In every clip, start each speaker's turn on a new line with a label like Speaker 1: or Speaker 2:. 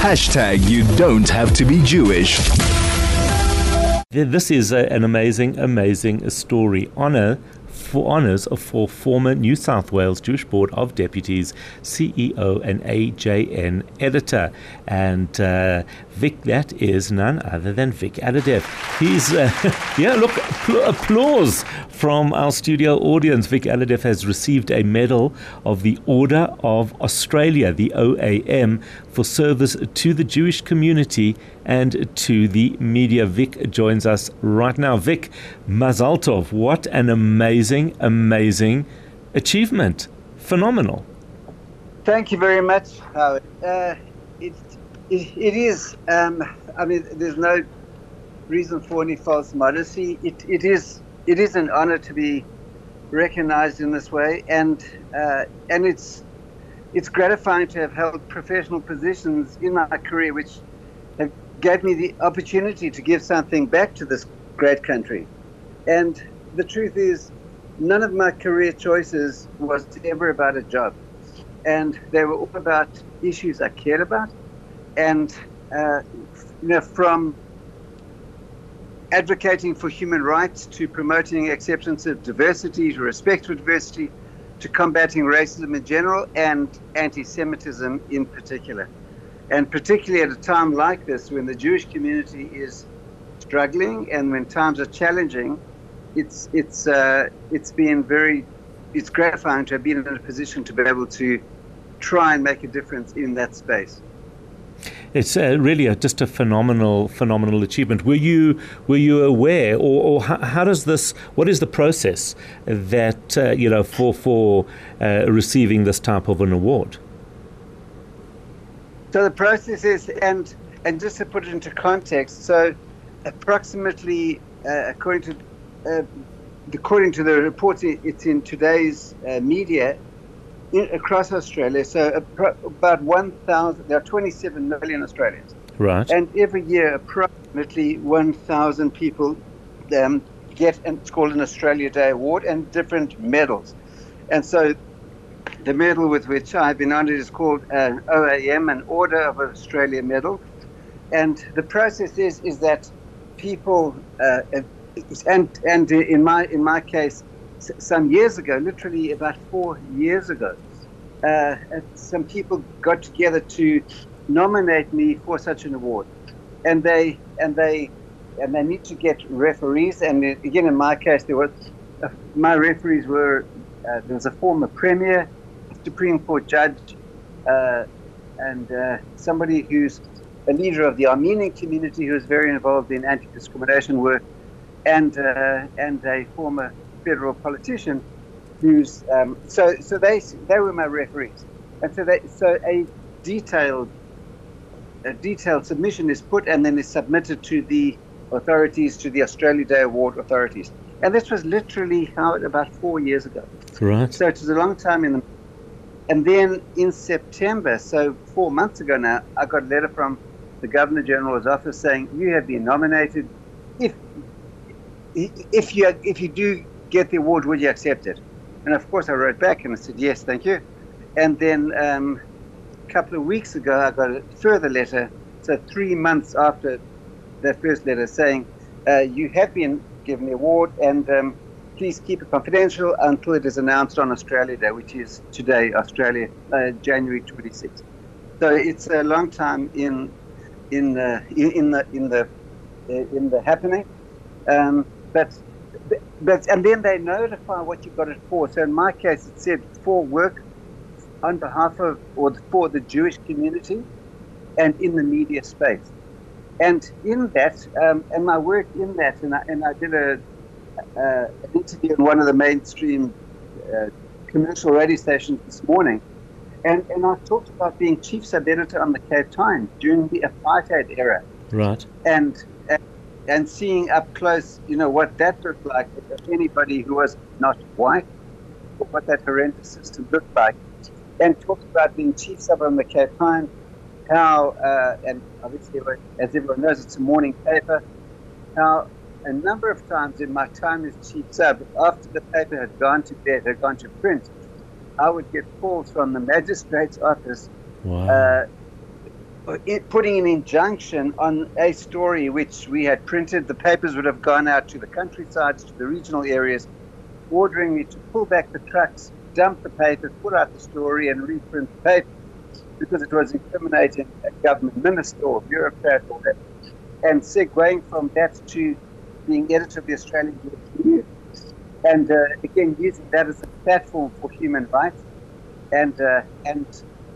Speaker 1: Hashtag you don't have to be Jewish.
Speaker 2: This is a, an amazing, amazing story. Honor for honours for former New South Wales Jewish Board of Deputies CEO and AJN editor. And uh, Vic, that is none other than Vic Alhadeff. He's, uh, yeah, look, applause from our studio audience. Vic Alhadeff has received a medal of the Order of Australia, the OAM, for service to the Jewish community and to the media. Vic joins us right now. Vic, Mazal Tov, what an amazing, amazing achievement. Phenomenal.
Speaker 3: Thank you very much. Uh, it, it, it is, um, I mean, there's no reason for any false modesty. It, it is it is an honor to be recognized in this way, and uh, and it's it's gratifying to have held professional positions in my career, which have gave me the opportunity to give something back to this great country. And the truth is, none of my career choices was ever about a job, and they were all about issues I cared about, and uh, you know from advocating for human rights to promoting acceptance of diversity, to respect for diversity, to combating racism in general and anti Semitism in particular. And particularly at a time like this when the Jewish community is struggling and when times are challenging, it's, it's, uh, it's been very it's gratifying to have been in a position to be able to try and make a difference in that space.
Speaker 2: It's uh, really a, just a phenomenal, phenomenal achievement. Were you were you aware, or, or how, how, does this? What is the process that uh, you know for for uh, receiving this type of an award?
Speaker 3: So the process is, and and just to put it into context, so approximately, uh, according to uh, according to the reports, it's in today's uh, media in, across Australia. So about 1,000, there are 27 million Australians.
Speaker 2: Right.
Speaker 3: And every year, approximately 1,000 people um, get, and it's called an Australia Day Award, and different medals. And so the medal with which I've been honored is called an OAM, an Order of Australia Medal. And the process is, is that people, uh, and, and in, my, in my case, some years ago, literally about four years ago, uh, some people got together to nominate me for such an award, and they and they and they need to get referees. And again, in my case, there was uh, my referees were uh, there was a former premier, Supreme Court judge, uh, and uh, somebody who's a leader of the Armenian community who is very involved in anti-discrimination work, and uh, and a former federal politician who's um, so so they they were my referees, and so they so a detailed a detailed submission is put and then is submitted to the authorities to the Australia Day Award authorities, and this was literally how about four years ago.
Speaker 2: Right.
Speaker 3: So it was a long time in the. And then in September, so four months ago now, I got a letter from the Governor General's office saying you have been nominated. If if you if you do get the award, would you accept it? And of course, I wrote back and I said, yes, thank you. And then um, a couple of weeks ago, I got a further letter, so three months after that first letter, saying, uh, you have been given the award and um, please keep it confidential until it is announced on Australia Day, which is today, Australia, uh, January 26th. So it's a long time in in the in the in the in the happening, um, but but and then they notify what you got it for. So in my case, it said for work on behalf of or for the Jewish community and in the media space. And in that, um, and my work in that, and I, and I did a, uh, an interview on one of the mainstream uh, commercial radio stations this morning, and, and I talked about being chief sub editor on the Cape Times during the apartheid era.
Speaker 2: Right.
Speaker 3: And, and seeing up close, you know, what that looked like for anybody who was not white, or what that horrendous system looked like, and talked about being chief sub on the Cape Times, how, uh, and obviously, as everyone knows, it's a morning paper, how a number of times in my time as chief sub, after the paper had gone to bed, had gone to print, I would get calls from the magistrate's office
Speaker 2: wow.
Speaker 3: uh, putting an injunction on a story which we had printed. The papers would have gone out to the countrysides, to the regional areas, ordering me to pull back the trucks, dump the papers, put out the story, and reprint the paper because it was incriminating a government minister or bureaucrat or whatever. And segueing from that to being editor of the Australian News, and uh, again using that as a platform for human rights, and uh, and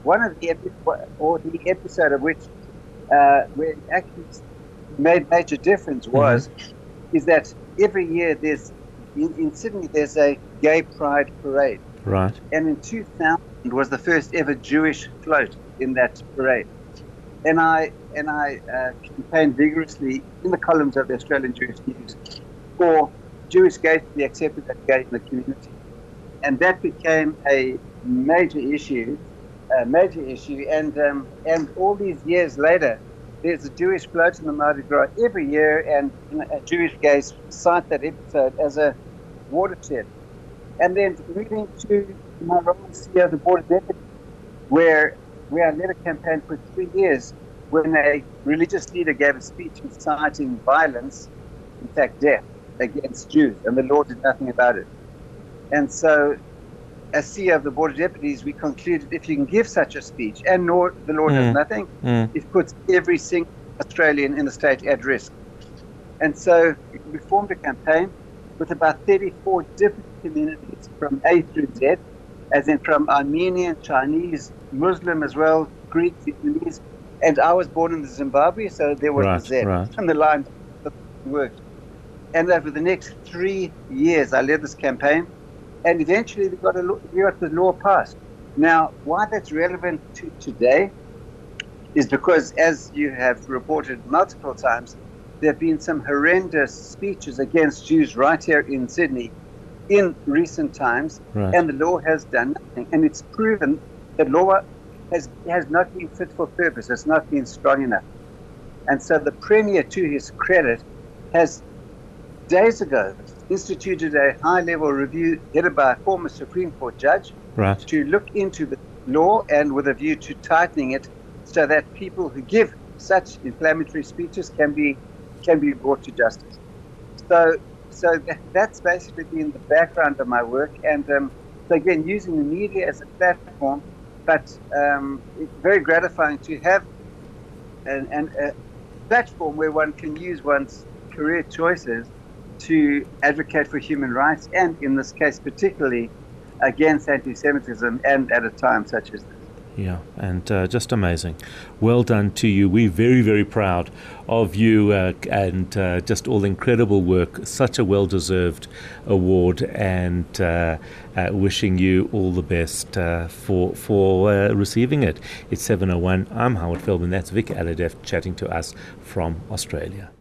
Speaker 3: one of the epi- or the episode of which uh, where it actually made major difference mm-hmm. was mm-hmm. is that every year there's in, in, Sydney there's a gay pride parade.
Speaker 2: Right.
Speaker 3: And in 2000 was the first ever Jewish float in that parade. And I and I uh, campaigned vigorously in the columns of the Australian Jewish News for Jewish gays to be accepted as gay in the community. And that became a major issue a major issue. And um, and all these years later, there's a Jewish float in the Mardi Gras every year, and Jewish gays cite that episode as a watershed. And then moving to my role as of the Board of Deputies, where where I led a campaign for three years when a religious leader gave a speech inciting violence, in fact death, against Jews, and the law did nothing about it. And so as CEO of the Board of Deputies, we concluded if you can give such a speech and nor, the law mm. does nothing, mm. it puts every single Australian in the state at risk. And so we formed a campaign with about 34 different communities from A through Z, as in from Armenian, Chinese, Muslim as well, Greek, Vietnamese. And I was born in Zimbabwe, so there was
Speaker 2: right,
Speaker 3: the Z.
Speaker 2: Right.
Speaker 3: And the line worked. And over the next three years, I led this campaign and eventually we got, a, we got the law passed. Now, why that's relevant to today is because, as you have reported multiple times, there have been some horrendous speeches against Jews right here in Sydney in recent times, right. and the law has done nothing. And it's proven that law has, has not been fit for purpose, it's not been strong enough. And so the Premier, to his credit, has days ago instituted a high level review headed by a former Supreme Court judge
Speaker 2: right.
Speaker 3: to look into the law and with a view to tightening it so that people who give such inflammatory speeches can be can be brought to justice. So so that's basically been the background of my work and um, so again using the media as a platform but um, it's very gratifying to have an, an, a platform where one can use one's career choices to advocate for human rights and, in this case, particularly against anti Semitism and at a time such as this.
Speaker 2: Yeah, and uh, just amazing. Well done to you. We're very, very proud of you uh, and uh, just all incredible work. Such a well deserved award, and uh, uh, wishing you all the best uh, for, for receiving it. It's 7.01. I'm Howard Feldman. That's Vic Alhadeff chatting to us from Australia.